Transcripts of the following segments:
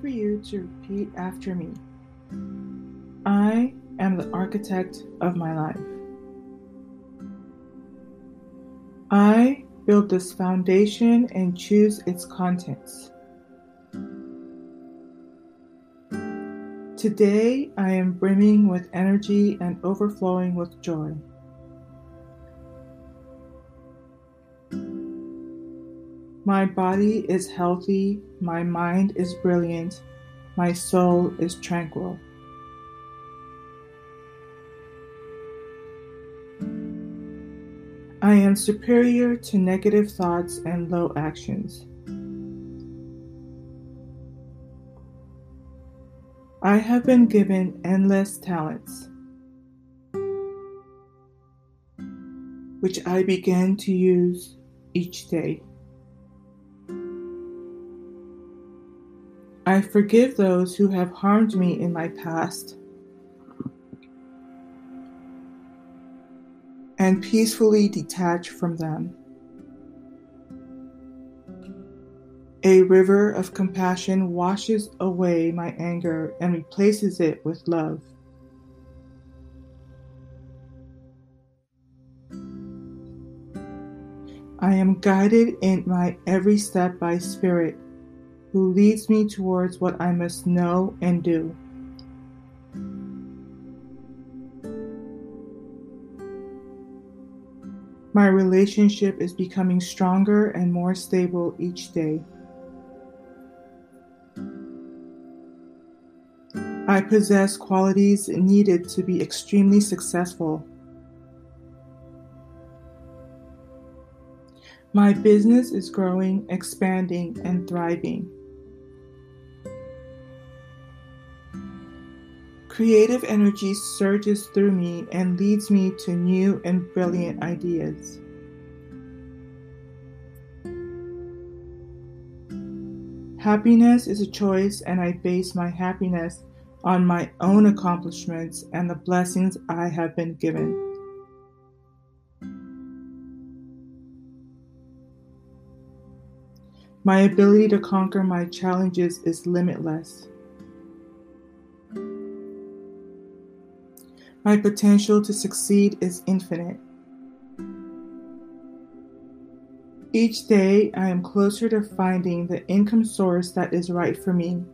for you to repeat after me. I am the architect of my life. I build this foundation and choose its contents. Today I am brimming with energy and overflowing with joy. My body is healthy, my mind is brilliant, my soul is tranquil. I am superior to negative thoughts and low actions. I have been given endless talents, which I begin to use each day. I forgive those who have harmed me in my past and peacefully detach from them. A river of compassion washes away my anger and replaces it with love. I am guided in my every step by Spirit, who leads me towards what I must know and do. My relationship is becoming stronger and more stable each day. I possess qualities needed to be extremely successful. My business is growing, expanding, and thriving. Creative energy surges through me and leads me to new and brilliant ideas. Happiness is a choice, and I base my happiness on my own accomplishments and the blessings I have been given. My ability to conquer my challenges is limitless. My potential to succeed is infinite. Each day, I am closer to finding the income source that is right for me.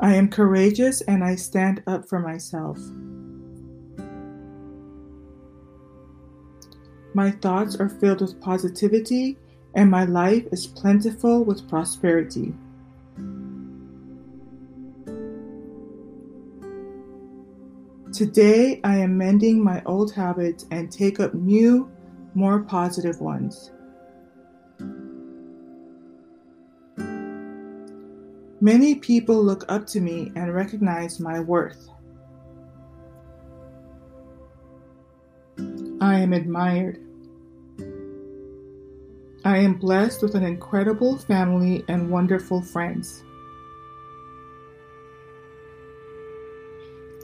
I am courageous and I stand up for myself. My thoughts are filled with positivity and my life is plentiful with prosperity. Today, I am mending my old habits and take up new, more positive ones. Many people look up to me and recognize my worth. I am admired. I am blessed with an incredible family and wonderful friends.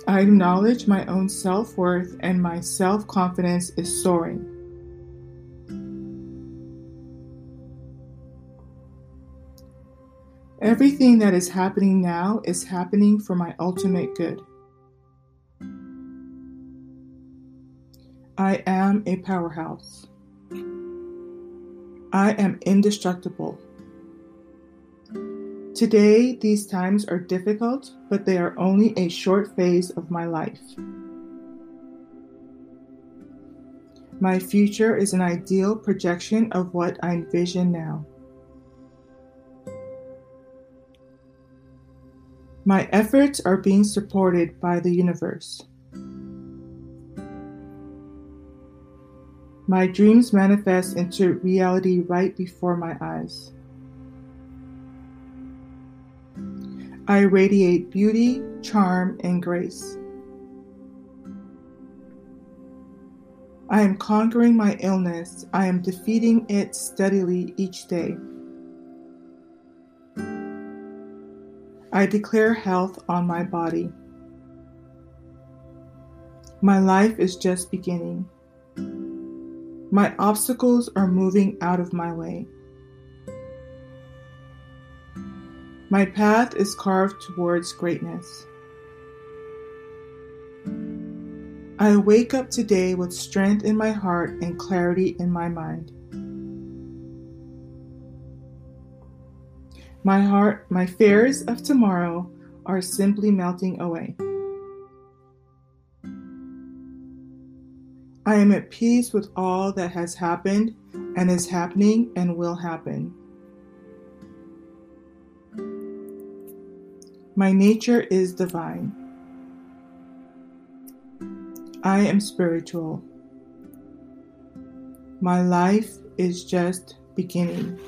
I acknowledge my own self worth and my self confidence is soaring. Everything that is happening now is happening for my ultimate good. I am a powerhouse. I am indestructible. Today, these times are difficult, but they are only a short phase of my life. My future is an ideal projection of what I envision now. My efforts are being supported by the universe. My dreams manifest into reality right before my eyes. I radiate beauty, charm, and grace. I am conquering my illness. I am defeating it steadily each day. I declare health on my body. My life is just beginning. My obstacles are moving out of my way. My path is carved towards greatness. I wake up today with strength in my heart and clarity in my mind. My heart, my fears of tomorrow are simply melting away. I am at peace with all that has happened and is happening and will happen. My nature is divine. I am spiritual. My life is just beginning.